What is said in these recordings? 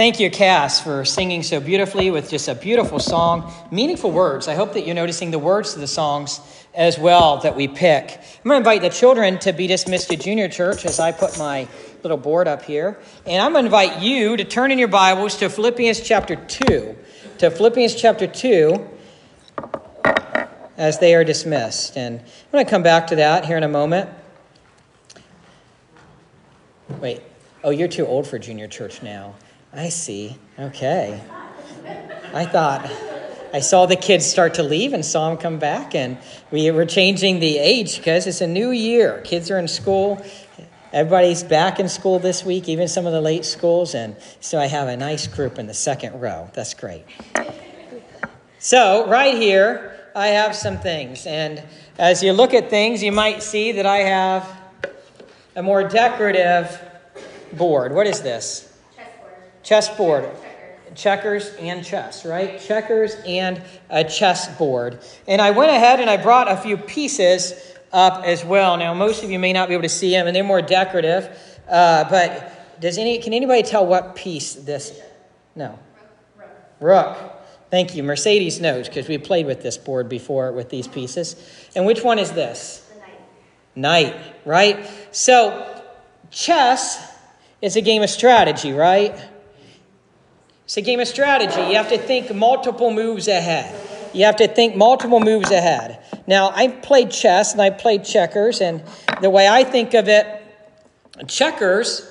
Thank you, Cass, for singing so beautifully with just a beautiful song, meaningful words. I hope that you're noticing the words to the songs as well that we pick. I'm going to invite the children to be dismissed to junior church as I put my little board up here. And I'm going to invite you to turn in your Bibles to Philippians chapter 2. To Philippians chapter 2 as they are dismissed. And I'm going to come back to that here in a moment. Wait. Oh, you're too old for junior church now. I see. Okay. I thought I saw the kids start to leave and saw them come back, and we were changing the age because it's a new year. Kids are in school. Everybody's back in school this week, even some of the late schools, and so I have a nice group in the second row. That's great. So, right here, I have some things, and as you look at things, you might see that I have a more decorative board. What is this? Chessboard checkers and chess, right? Checkers and a chessboard. And I went ahead and I brought a few pieces up as well. Now, most of you may not be able to see them, and they're more decorative. Uh, but does any can anybody tell what piece this? No. Rook. Rook. Thank you. Mercedes knows because we played with this board before with these pieces. And which one is this? Knight. Knight, right? So, chess is a game of strategy, right? It's a game of strategy. You have to think multiple moves ahead. You have to think multiple moves ahead. Now, I played chess and I played checkers, and the way I think of it, checkers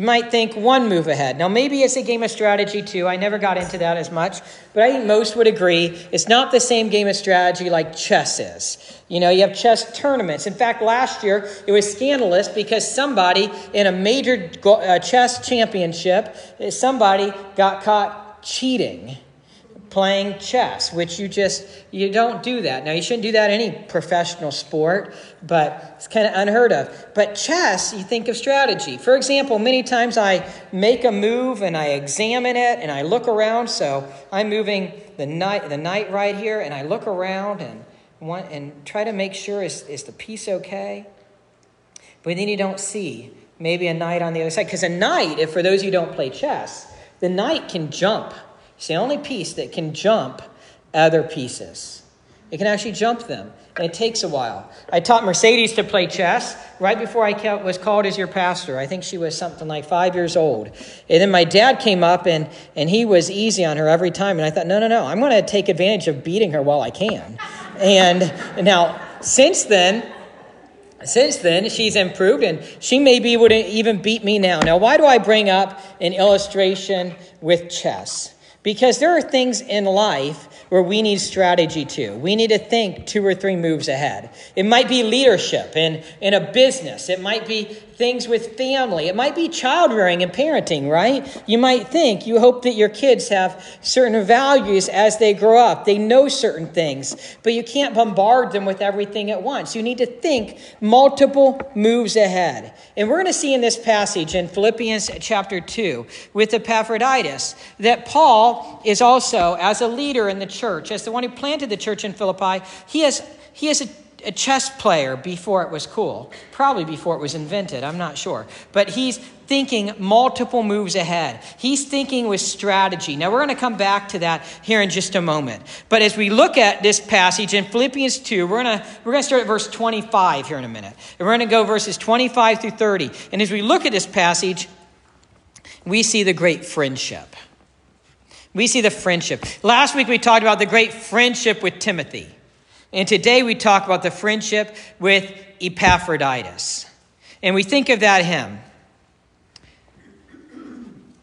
you might think one move ahead. Now, maybe it's a game of strategy too. I never got into that as much, but I think most would agree it's not the same game of strategy like chess is. You know, you have chess tournaments. In fact, last year it was scandalous because somebody in a major uh, chess championship, somebody got caught cheating playing chess, which you just you don't do that. Now you shouldn't do that any professional sport, but it's kind of unheard of. But chess, you think of strategy. For example, many times I make a move and I examine it and I look around. So I'm moving the knight the knight right here, and I look around and want and try to make sure is is the piece okay. But then you don't see maybe a knight on the other side because a knight, if for those who don't play chess, the knight can jump it's the only piece that can jump other pieces. It can actually jump them, and it takes a while. I taught Mercedes to play chess right before I was called as your pastor. I think she was something like five years old. And then my dad came up, and, and he was easy on her every time. And I thought, no, no, no, I'm going to take advantage of beating her while I can. and now, since then, since then, she's improved and she maybe would even beat me now. Now, why do I bring up an illustration with chess? Because there are things in life where we need strategy too. We need to think two or three moves ahead. It might be leadership in, in a business, it might be things with family, it might be child rearing and parenting, right? You might think, you hope that your kids have certain values as they grow up. They know certain things, but you can't bombard them with everything at once. You need to think multiple moves ahead. And we're going to see in this passage in Philippians chapter 2 with Epaphroditus that Paul is also, as a leader in the church, as the one who planted the church in Philippi, he has, he has a, a chess player before it was cool. Probably before it was invented, I'm not sure. But he's thinking multiple moves ahead. He's thinking with strategy. Now, we're going to come back to that here in just a moment. But as we look at this passage in Philippians 2, we're going to, we're going to start at verse 25 here in a minute. And we're going to go verses 25 through 30. And as we look at this passage, we see the great friendship. We see the friendship. Last week we talked about the great friendship with Timothy. And today we talk about the friendship with Epaphroditus. And we think of that hymn.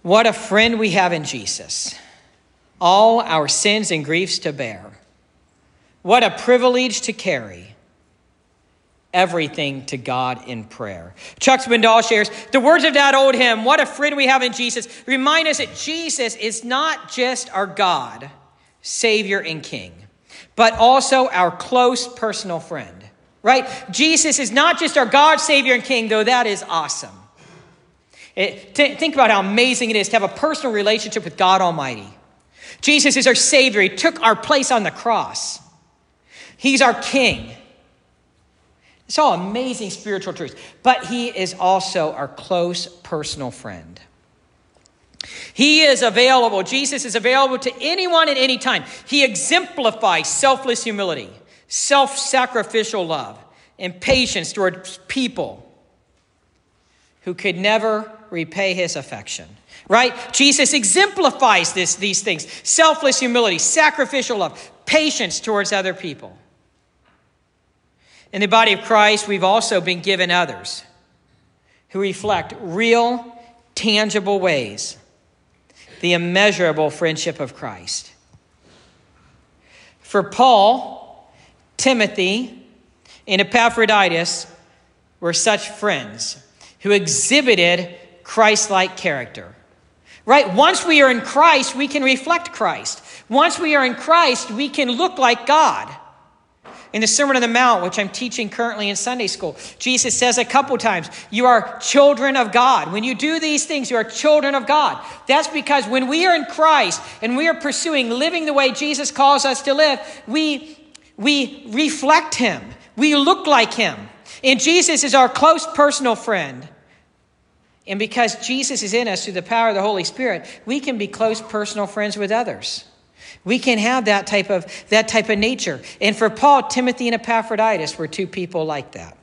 What a friend we have in Jesus. All our sins and griefs to bear. What a privilege to carry everything to God in prayer. Chuck Swindoll shares the words of that old hymn, What a friend we have in Jesus, remind us that Jesus is not just our God, Savior, and King, but also our close personal friend. Right? Jesus is not just our God, Savior, and King, though that is awesome. It, t- think about how amazing it is to have a personal relationship with God Almighty. Jesus is our Savior. He took our place on the cross. He's our King. It's all amazing spiritual truths. But he is also our close personal friend. He is available. Jesus is available to anyone at any time. He exemplifies selfless humility, self sacrificial love, and patience toward people who could never repay his affection. Right? Jesus exemplifies this, these things selfless humility, sacrificial love, patience towards other people. In the body of Christ, we've also been given others who reflect real, tangible ways the immeasurable friendship of Christ. For Paul, Timothy, and Epaphroditus were such friends who exhibited Christ like character. Right? Once we are in Christ, we can reflect Christ. Once we are in Christ, we can look like God. In the Sermon on the Mount, which I'm teaching currently in Sunday school, Jesus says a couple times, You are children of God. When you do these things, you are children of God. That's because when we are in Christ and we are pursuing living the way Jesus calls us to live, we, we reflect Him, we look like Him. And Jesus is our close personal friend. And because Jesus is in us through the power of the Holy Spirit, we can be close personal friends with others. We can have that type of that type of nature. And for Paul, Timothy and Epaphroditus were two people like that.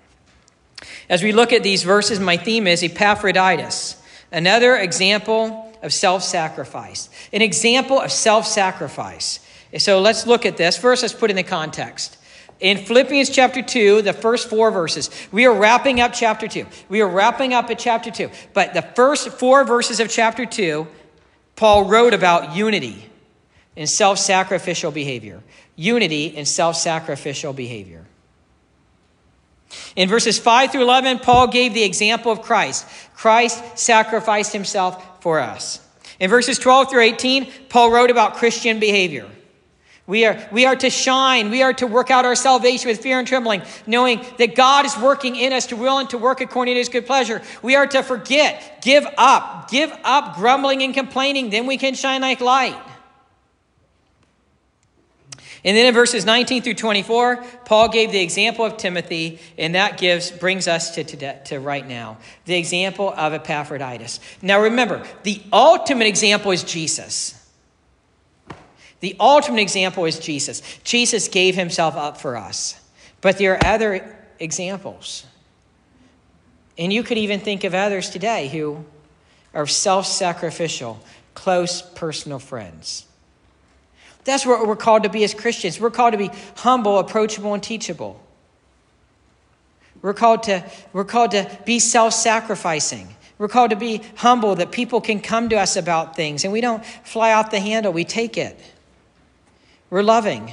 As we look at these verses, my theme is Epaphroditus, another example of self-sacrifice. An example of self-sacrifice. So let's look at this. First, let's put in the context. In Philippians chapter 2, the first four verses, we are wrapping up chapter 2. We are wrapping up at chapter 2. But the first four verses of chapter 2, Paul wrote about unity in self sacrificial behavior. Unity in self sacrificial behavior. In verses 5 through 11, Paul gave the example of Christ. Christ sacrificed himself for us. In verses 12 through 18, Paul wrote about Christian behavior. We are, we are to shine. We are to work out our salvation with fear and trembling, knowing that God is working in us to will and to work according to his good pleasure. We are to forget, give up, give up grumbling and complaining. Then we can shine like light. And then in verses 19 through 24, Paul gave the example of Timothy, and that gives brings us to, to, to right now. The example of Epaphroditus. Now remember, the ultimate example is Jesus. The ultimate example is Jesus. Jesus gave himself up for us. But there are other examples. And you could even think of others today who are self sacrificial, close personal friends. That's what we're called to be as Christians. We're called to be humble, approachable, and teachable. We're called to, we're called to be self sacrificing. We're called to be humble, that people can come to us about things and we don't fly off the handle, we take it. We're loving.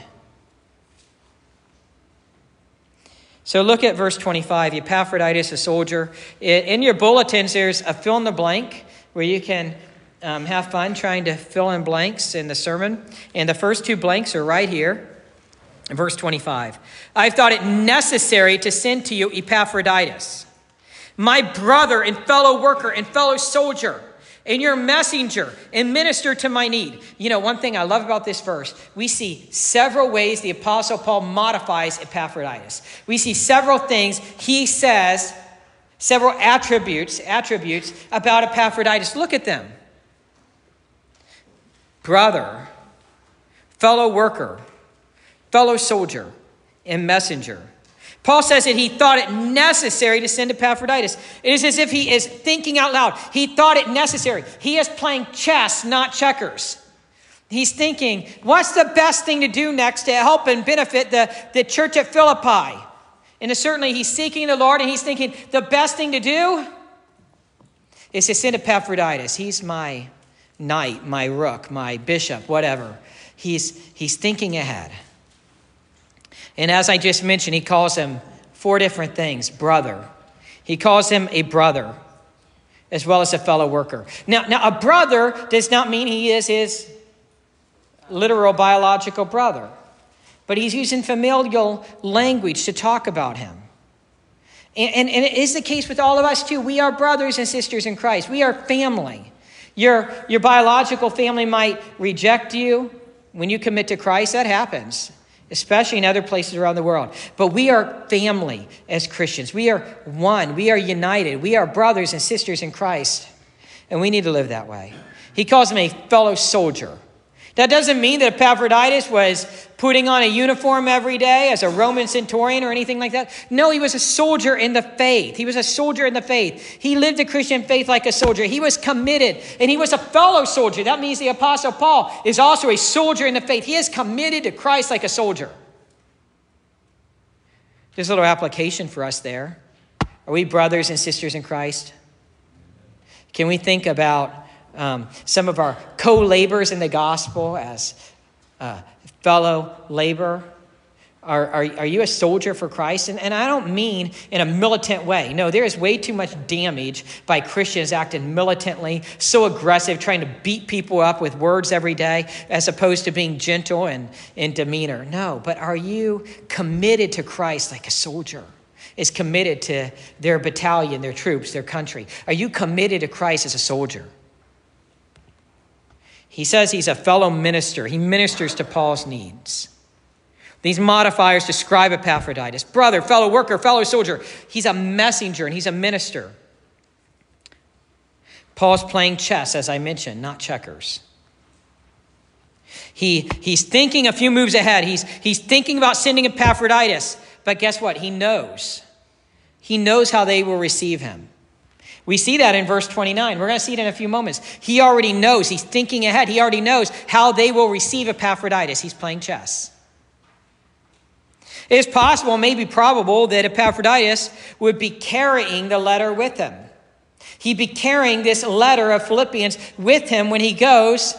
So look at verse 25 Epaphroditus, a soldier. In your bulletins, there's a fill in the blank where you can um, have fun trying to fill in blanks in the sermon. And the first two blanks are right here. In verse 25. I've thought it necessary to send to you Epaphroditus, my brother and fellow worker and fellow soldier, and your messenger and minister to my need. You know, one thing I love about this verse, we see several ways the Apostle Paul modifies Epaphroditus. We see several things he says, several attributes, attributes about Epaphroditus. Look at them brother, fellow worker, fellow soldier, and messenger. Paul says that he thought it necessary to send Epaphroditus. It is as if he is thinking out loud. He thought it necessary. He is playing chess, not checkers. He's thinking, what's the best thing to do next to help and benefit the, the church at Philippi? And certainly he's seeking the Lord and he's thinking, the best thing to do is to send Epaphroditus. He's my knight, my rook, my bishop, whatever. He's, he's thinking ahead. And as I just mentioned, he calls him four different things brother. He calls him a brother as well as a fellow worker. Now, now a brother does not mean he is his literal biological brother, but he's using familial language to talk about him. And, and, and, it is the case with all of us too. We are brothers and sisters in Christ, we are family. Your, your biological family might reject you when you commit to Christ. That happens, especially in other places around the world. But we are family as Christians. We are one. We are united. We are brothers and sisters in Christ. And we need to live that way. He calls him a fellow soldier. That doesn't mean that Epaphroditus was putting on a uniform every day as a Roman centurion or anything like that. No, he was a soldier in the faith. He was a soldier in the faith. He lived the Christian faith like a soldier. He was committed and he was a fellow soldier. That means the Apostle Paul is also a soldier in the faith. He is committed to Christ like a soldier. There's a little application for us there. Are we brothers and sisters in Christ? Can we think about um, some of our co laborers in the gospel as uh, fellow labor? Are, are, are you a soldier for Christ? And, and I don't mean in a militant way. No, there is way too much damage by Christians acting militantly, so aggressive, trying to beat people up with words every day, as opposed to being gentle and in demeanor. No, but are you committed to Christ like a soldier? Is committed to their battalion, their troops, their country? Are you committed to Christ as a soldier? He says he's a fellow minister. He ministers to Paul's needs. These modifiers describe Epaphroditus brother, fellow worker, fellow soldier. He's a messenger and he's a minister. Paul's playing chess, as I mentioned, not checkers. He, he's thinking a few moves ahead. He's, he's thinking about sending Epaphroditus. But guess what? He knows. He knows how they will receive him. We see that in verse 29. We're going to see it in a few moments. He already knows. He's thinking ahead. He already knows how they will receive Epaphroditus. He's playing chess. It is possible, maybe probable, that Epaphroditus would be carrying the letter with him. He'd be carrying this letter of Philippians with him when he goes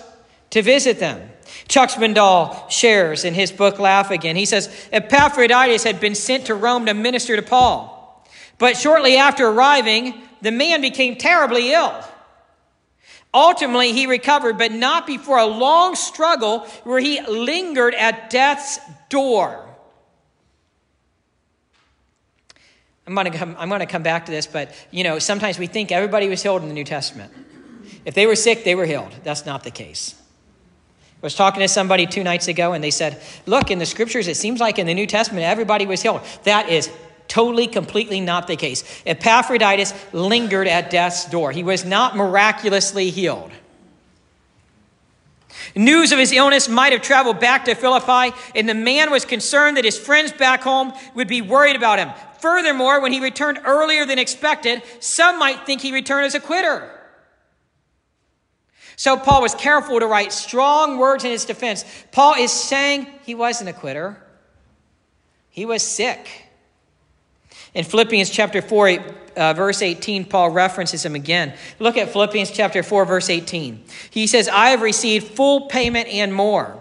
to visit them. Chuck Swindoll shares in his book Laugh Again. He says Epaphroditus had been sent to Rome to minister to Paul. But shortly after arriving, the man became terribly ill. Ultimately, he recovered, but not before a long struggle where he lingered at death's door. I'm going, to come, I'm going to come back to this, but you know, sometimes we think everybody was healed in the New Testament. If they were sick, they were healed. That's not the case. I was talking to somebody two nights ago, and they said, Look, in the scriptures, it seems like in the New Testament, everybody was healed. That is Totally, completely not the case. Epaphroditus lingered at death's door. He was not miraculously healed. News of his illness might have traveled back to Philippi, and the man was concerned that his friends back home would be worried about him. Furthermore, when he returned earlier than expected, some might think he returned as a quitter. So Paul was careful to write strong words in his defense. Paul is saying he wasn't a quitter, he was sick. In Philippians chapter 4, uh, verse 18, Paul references him again. Look at Philippians chapter 4, verse 18. He says, I have received full payment and more.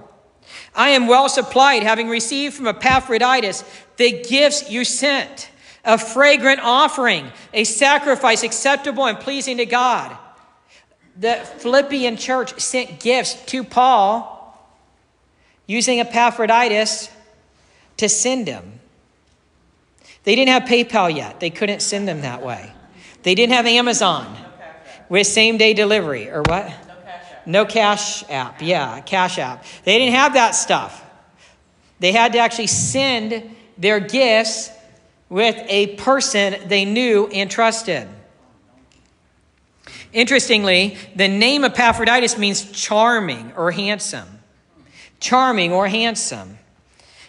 I am well supplied, having received from Epaphroditus the gifts you sent, a fragrant offering, a sacrifice acceptable and pleasing to God. The Philippian church sent gifts to Paul using Epaphroditus to send him. They didn't have PayPal yet, they couldn't send them that way. They didn't have Amazon with same day delivery or what? No cash app. Yeah, cash app. They didn't have that stuff. They had to actually send their gifts with a person they knew and trusted. Interestingly, the name Epaphroditus means charming or handsome. Charming or handsome.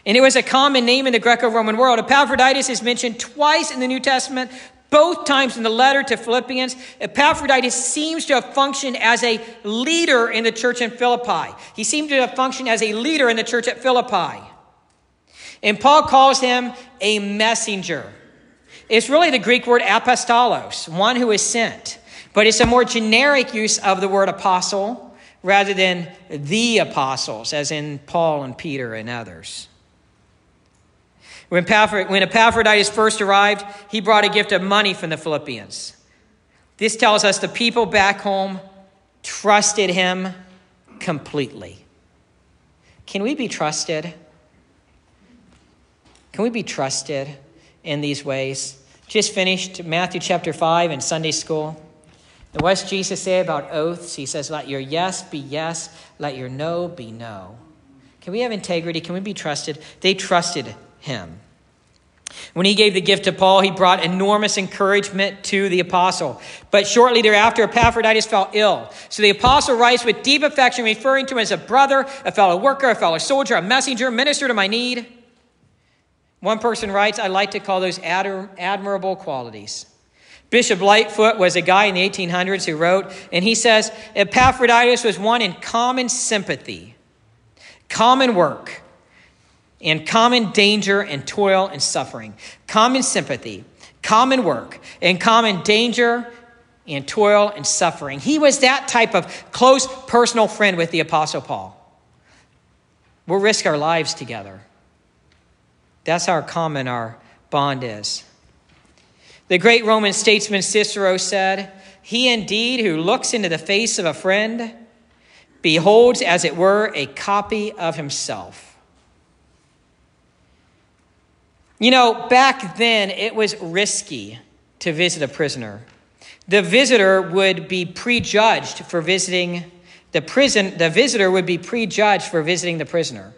And it was a common name in the Greco Roman world. Epaphroditus is mentioned twice in the New Testament, both times in the letter to Philippians. Epaphroditus seems to have functioned as a leader in the church in Philippi. He seemed to have functioned as a leader in the church at Philippi. And Paul calls him a messenger. It's really the Greek word apostolos, one who is sent. But it's a more generic use of the word apostle rather than the apostles, as in Paul and Peter and others. When, Epaphroditus first arrived, he brought a gift of money from the Philippians. This tells us the people back home trusted him completely. Can we be trusted? Can we be trusted in these ways? Just finished Matthew chapter 5 in Sunday school. And what's Jesus say about oaths? He says, Let your yes be yes, let your no be no. Can we have integrity? Can we be trusted? They trusted him. When he gave the gift to Paul, he brought enormous encouragement to the apostle. But shortly thereafter, Epaphroditus fell ill. So the apostle writes with deep affection, referring to him as a brother, a fellow worker, a fellow soldier, a messenger, minister to my need. One person writes, I like to call those admirable qualities. Bishop Lightfoot was a guy in the 1800s who wrote, and he says Epaphroditus was one in common sympathy, common work, and common danger and toil and suffering. Common sympathy, common work, and common danger and toil and suffering. He was that type of close personal friend with the Apostle Paul. We'll risk our lives together. That's how common our bond is. The great Roman statesman Cicero said, He indeed who looks into the face of a friend beholds, as it were, a copy of himself. You know, back then it was risky to visit a prisoner. The visitor would be prejudged for visiting the prison, the visitor would be prejudged for visiting the prisoner.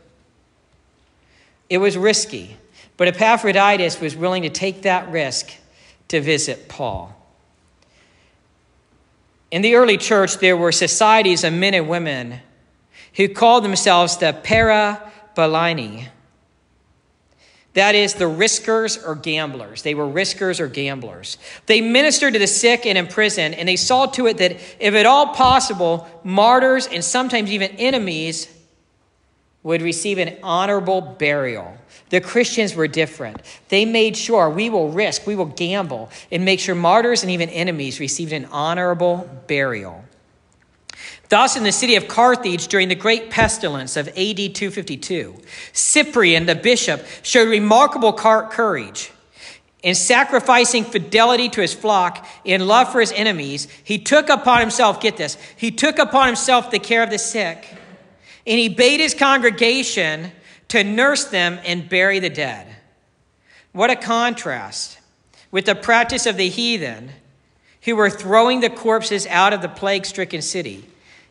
It was risky, but Epaphroditus was willing to take that risk to visit Paul. In the early church, there were societies of men and women who called themselves the Parabolani. That is, the riskers or gamblers. They were riskers or gamblers. They ministered to the sick and in prison, and they saw to it that, if at all possible, martyrs and sometimes even enemies would receive an honorable burial. The Christians were different. They made sure we will risk, we will gamble, and make sure martyrs and even enemies received an honorable burial. Thus, in the city of Carthage during the great pestilence of AD 252, Cyprian, the bishop, showed remarkable courage. In sacrificing fidelity to his flock in love for his enemies, he took upon himself, get this, he took upon himself the care of the sick, and he bade his congregation to nurse them and bury the dead. What a contrast with the practice of the heathen who were throwing the corpses out of the plague stricken city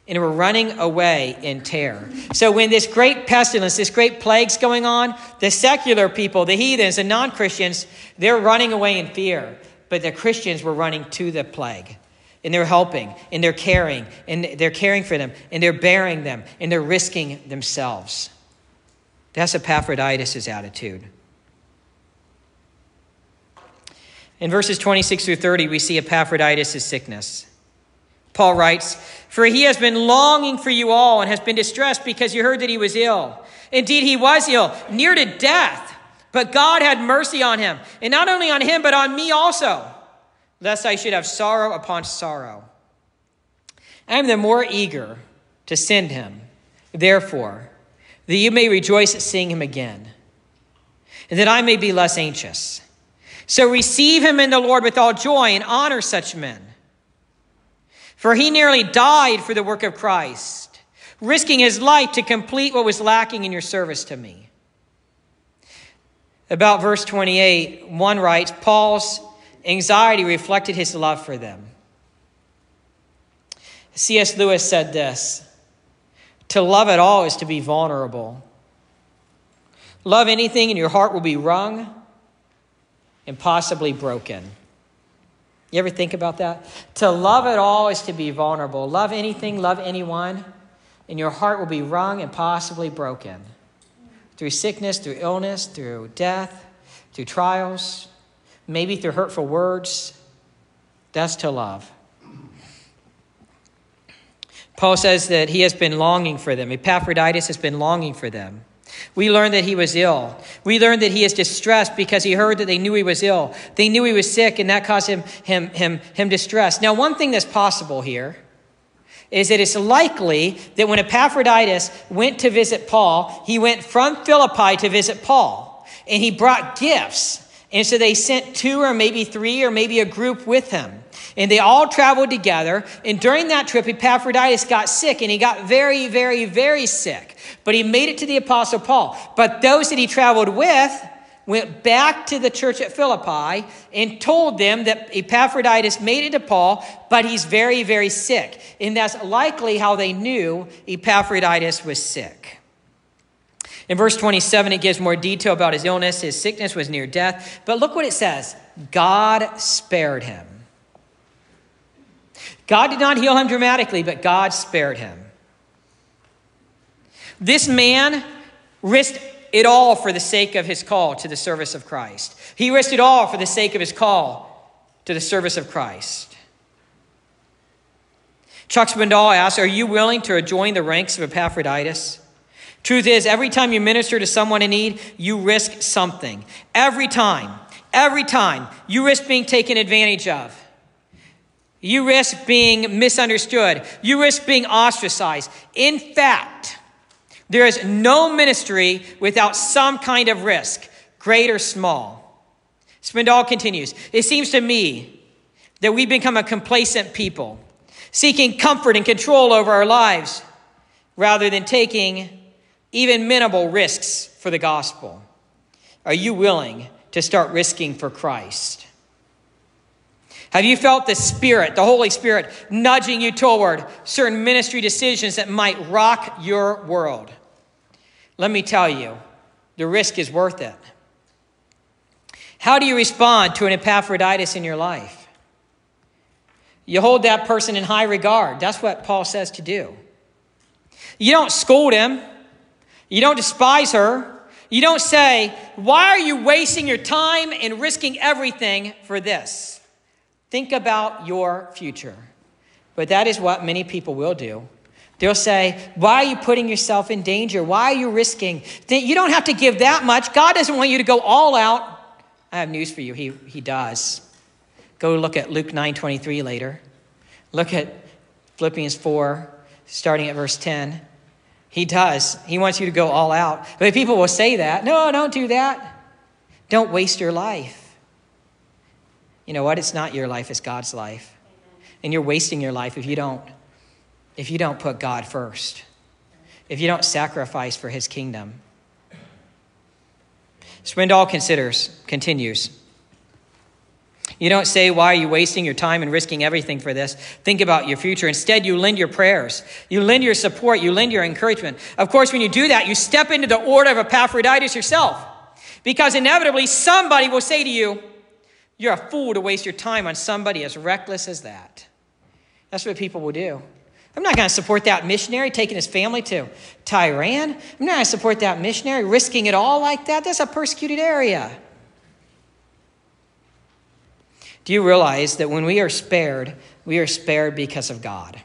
and were running away in terror. So, when this great pestilence, this great plague's going on, the secular people, the heathens, the non Christians, they're running away in fear. But the Christians were running to the plague. And they're helping, and they're caring, and they're caring for them, and they're bearing them, and they're risking themselves. That's Epaphroditus' attitude. In verses 26 through 30, we see Epaphroditus' sickness. Paul writes, For he has been longing for you all and has been distressed because you heard that he was ill. Indeed, he was ill, near to death, but God had mercy on him. And not only on him, but on me also, lest I should have sorrow upon sorrow. I am the more eager to send him. Therefore, that you may rejoice at seeing him again, and that I may be less anxious. So receive him in the Lord with all joy and honor such men. For he nearly died for the work of Christ, risking his life to complete what was lacking in your service to me. About verse 28, one writes Paul's anxiety reflected his love for them. C.S. Lewis said this to love at all is to be vulnerable. Love anything, and your heart will be wrung and possibly broken. You ever think about that? To love at all is to be vulnerable. Love anything, love anyone, and your heart will be wrung and possibly broken. Through sickness, through illness, through death, through trials, maybe through hurtful words. That's to love. Paul says that he has been longing for them. Epaphroditus has been longing for them. We learned that he was ill. We learned that he is distressed because he heard that they knew he was ill. They knew he was sick, and that caused him, him, him, him distress. Now, one thing that's possible here is that it's likely that when Epaphroditus went to visit Paul, he went from Philippi to visit Paul, and he brought gifts. And so they sent two or maybe three or maybe a group with him. And they all traveled together. And during that trip, Epaphroditus got sick, and he got very, very, very sick. But he made it to the Apostle Paul. But those that he traveled with went back to the church at Philippi and told them that Epaphroditus made it to Paul, but he's very, very sick. And that's likely how they knew Epaphroditus was sick. In verse 27, it gives more detail about his illness. His sickness was near death. But look what it says God spared him. God did not heal him dramatically, but God spared him. This man risked it all for the sake of his call to the service of Christ. He risked it all for the sake of his call to the service of Christ. Chuck Swindoll asks Are you willing to join the ranks of Epaphroditus? Truth is, every time you minister to someone in need, you risk something. Every time, every time, you risk being taken advantage of. You risk being misunderstood. You risk being ostracized. In fact, there is no ministry without some kind of risk, great or small. Swindoll continues It seems to me that we become a complacent people, seeking comfort and control over our lives rather than taking even minimal risks for the gospel. Are you willing to start risking for Christ? Have you felt the Spirit, the Holy Spirit, nudging you toward certain ministry decisions that might rock your world? Let me tell you, the risk is worth it. How do you respond to an Epaphroditus in your life? You hold that person in high regard. That's what Paul says to do. You don't scold him. You don't despise her. You don't say, Why are you wasting your time and risking everything for this? Think about your future. But that is what many people will do. They'll say, Why are you putting yourself in danger? Why are you risking? You don't have to give that much. God doesn't want you to go all out. I have news for you. He, he does. Go look at Luke 9 23 later. Look at Philippians 4, starting at verse 10. He does. He wants you to go all out. But people will say that. No, don't do that. Don't waste your life. You know what? It's not your life, it's God's life. And you're wasting your life if you don't if you don't put God first. If you don't sacrifice for his kingdom. Swindoll considers, continues. You don't say, Why are you wasting your time and risking everything for this? Think about your future. Instead, you lend your prayers, you lend your support, you lend your encouragement. Of course, when you do that, you step into the order of Epaphroditus yourself. Because inevitably, somebody will say to you, You're a fool to waste your time on somebody as reckless as that. That's what people will do. I'm not going to support that missionary taking his family to Tehran. I'm not going to support that missionary risking it all like that. That's a persecuted area. Do you realize that when we are spared, we are spared because of God?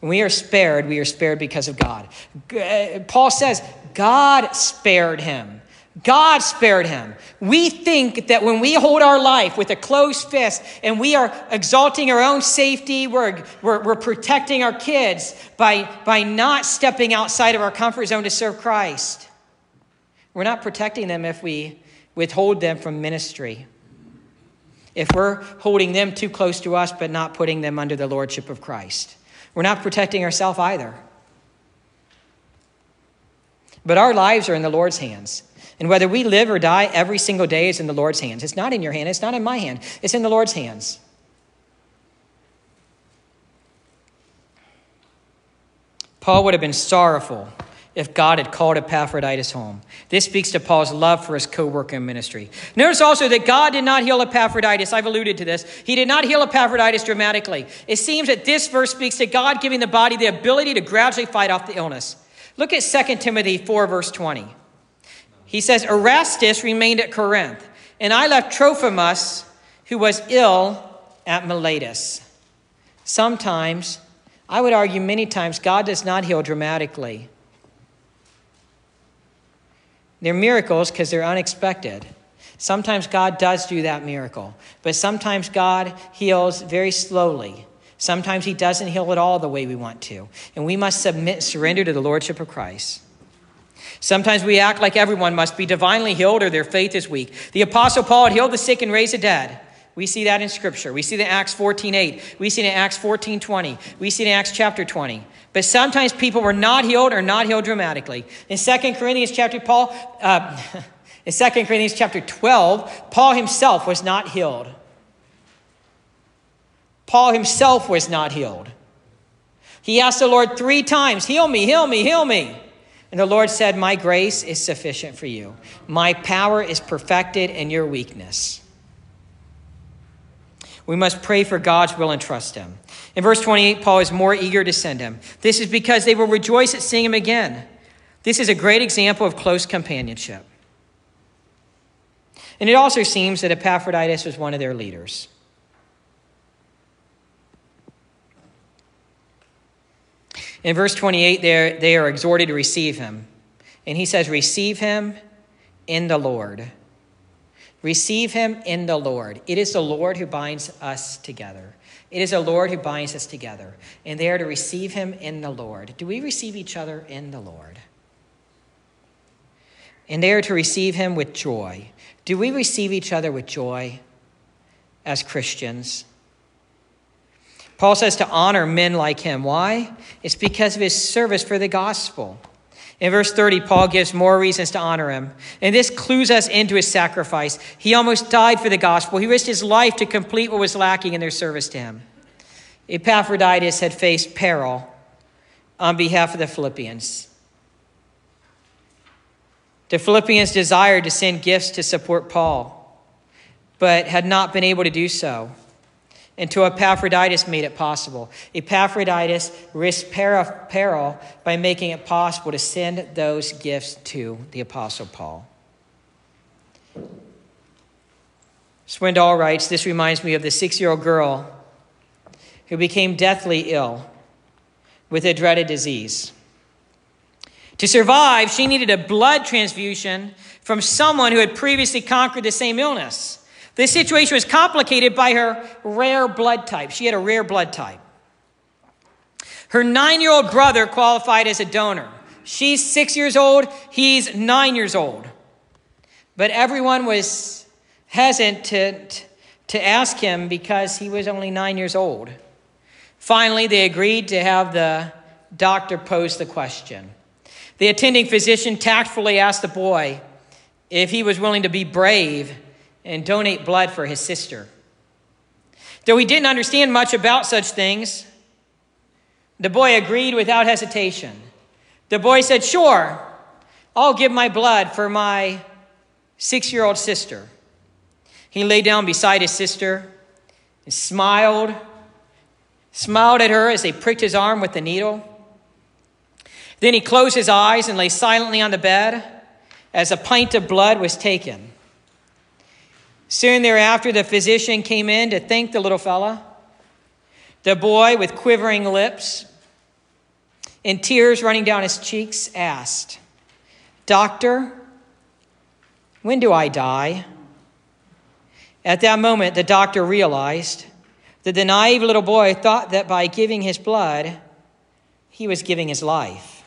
When we are spared, we are spared because of God. Uh, Paul says, God spared him. God spared him. We think that when we hold our life with a closed fist and we are exalting our own safety, we're, we're, we're, protecting our kids by, by not stepping outside of our comfort zone to serve Christ. We're not protecting them if we withhold them from ministry. If we're holding them too close to us but not putting them under the lordship of Christ, we're not protecting ourselves either. But our lives are in the Lord's hands. And whether we live or die every single day is in the Lord's hands. It's not in your hand, it's not in my hand, it's in the Lord's hands. Paul would have been sorrowful if God had called Epaphroditus home. This speaks to Paul's love for his co worker in ministry. Notice also that God did not heal Epaphroditus. I've alluded to this. He did not heal Epaphroditus dramatically. It seems that this verse speaks to God giving the body the ability to gradually fight off the illness. Look at 2 Timothy 4, verse 20. He says, Erastus remained at Corinth, and I left Trophimus, who was ill at Miletus. Sometimes, I would argue many times, God does not heal dramatically. They're miracles because they're unexpected. Sometimes God does do that miracle, but sometimes God heals very slowly. Sometimes He doesn't heal at all the way we want to. And we must submit, surrender to the Lordship of Christ. Sometimes we act like everyone must be divinely healed or their faith is weak. The Apostle Paul had healed the sick and raised the dead. We see that in Scripture. We see that in Acts 14 8. We see it in Acts 14 20. We see it in Acts chapter 20. But sometimes people were not healed or not healed dramatically. In 2 Corinthians chapter Paul, uh, in 2 Corinthians chapter 12, Paul himself was not healed. Paul himself was not healed. He asked the Lord three times, Heal me, heal me, heal me. And the Lord said, My grace is sufficient for you. My power is perfected in your weakness. We must pray for God's will and trust Him. In verse 28, Paul is more eager to send him. This is because they will rejoice at seeing him again. This is a great example of close companionship. And it also seems that Epaphroditus was one of their leaders. In verse 28, they are exhorted to receive him. And he says, Receive him in the Lord. Receive him in the Lord. It is the Lord who binds us together. It is the Lord who binds us together. And they are to receive him in the Lord. Do we receive each other in the Lord? And they are to receive him with joy. Do we receive each other with joy as Christians? Paul says to honor men like him. Why? It's because of his service for the gospel. In verse 30, Paul gives more reasons to honor him. And this clues us into his sacrifice. He almost died for the gospel. He risked his life to complete what was lacking in their service to him. Epaphroditus had faced peril on behalf of the Philippians. The Philippians desired to send gifts to support Paul, but had not been able to do so until Epaphroditus made it possible. Epaphroditus risked peril by making it possible to send those gifts to the Apostle Paul. Swindoll writes This reminds me of the six year old girl who became deathly ill with a dreaded disease. To survive, she needed a blood transfusion from someone who had previously conquered the same illness. This situation was complicated by her rare blood type. She had a rare blood type. Her nine year old brother qualified as a donor. She's six years old, he's nine years old. But everyone was hesitant to ask him because he was only nine years old. Finally, they agreed to have the doctor pose the question. The attending physician tactfully asked the boy if he was willing to be brave and donate blood for his sister. Though he didn't understand much about such things, the boy agreed without hesitation. The boy said, Sure, I'll give my blood for my six year old sister. He lay down beside his sister and smiled, smiled at her as they pricked his arm with the needle. Then he closed his eyes and lay silently on the bed as a pint of blood was taken. Soon thereafter, the physician came in to thank the little fella. The boy, with quivering lips and tears running down his cheeks, asked, Doctor, when do I die? At that moment, the doctor realized that the naive little boy thought that by giving his blood, he was giving his life.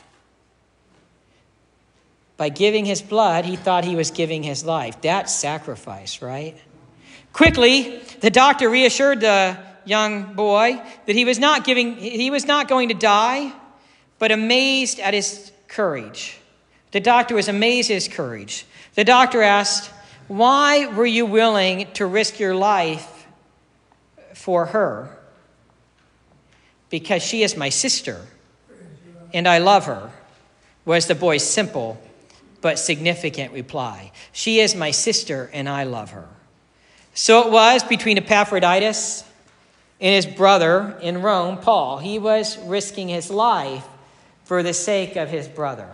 By giving his blood, he thought he was giving his life. That's sacrifice, right? Quickly, the doctor reassured the young boy that he was not giving he was not going to die, but amazed at his courage. The doctor was amazed at his courage. The doctor asked, "Why were you willing to risk your life for her?" Because she is my sister and I love her, was the boy's simple but significant reply. She is my sister, and I love her. So it was between Epaphroditus and his brother in Rome, Paul. He was risking his life for the sake of his brother.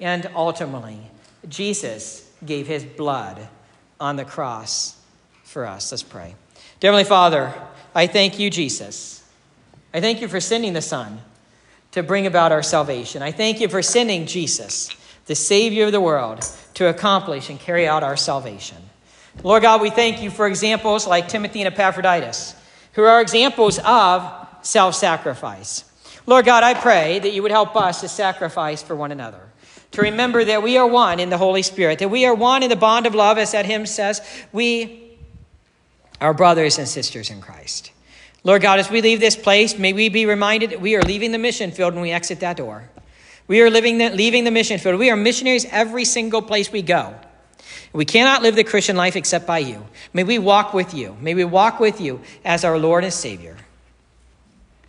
And ultimately, Jesus gave his blood on the cross for us. Let's pray. Dear Heavenly Father, I thank you, Jesus. I thank you for sending the Son to bring about our salvation. I thank you for sending Jesus the Savior of the world, to accomplish and carry out our salvation. Lord God, we thank you for examples like Timothy and Epaphroditus, who are examples of self sacrifice. Lord God, I pray that you would help us to sacrifice for one another, to remember that we are one in the Holy Spirit, that we are one in the bond of love, as that hymn says. We are brothers and sisters in Christ. Lord God, as we leave this place, may we be reminded that we are leaving the mission field when we exit that door. We are living the, leaving the mission field. We are missionaries every single place we go. We cannot live the Christian life except by you. May we walk with you. May we walk with you as our Lord and Savior.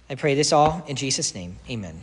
I pray this all in Jesus' name. Amen.